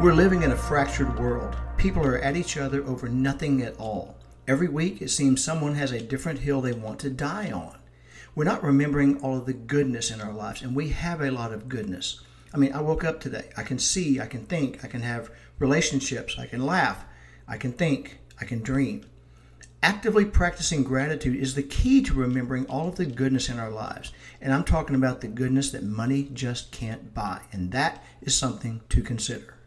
We're living in a fractured world. People are at each other over nothing at all. Every week, it seems someone has a different hill they want to die on. We're not remembering all of the goodness in our lives, and we have a lot of goodness. I mean, I woke up today. I can see, I can think, I can have relationships, I can laugh, I can think, I can dream. Actively practicing gratitude is the key to remembering all of the goodness in our lives. And I'm talking about the goodness that money just can't buy. And that is something to consider.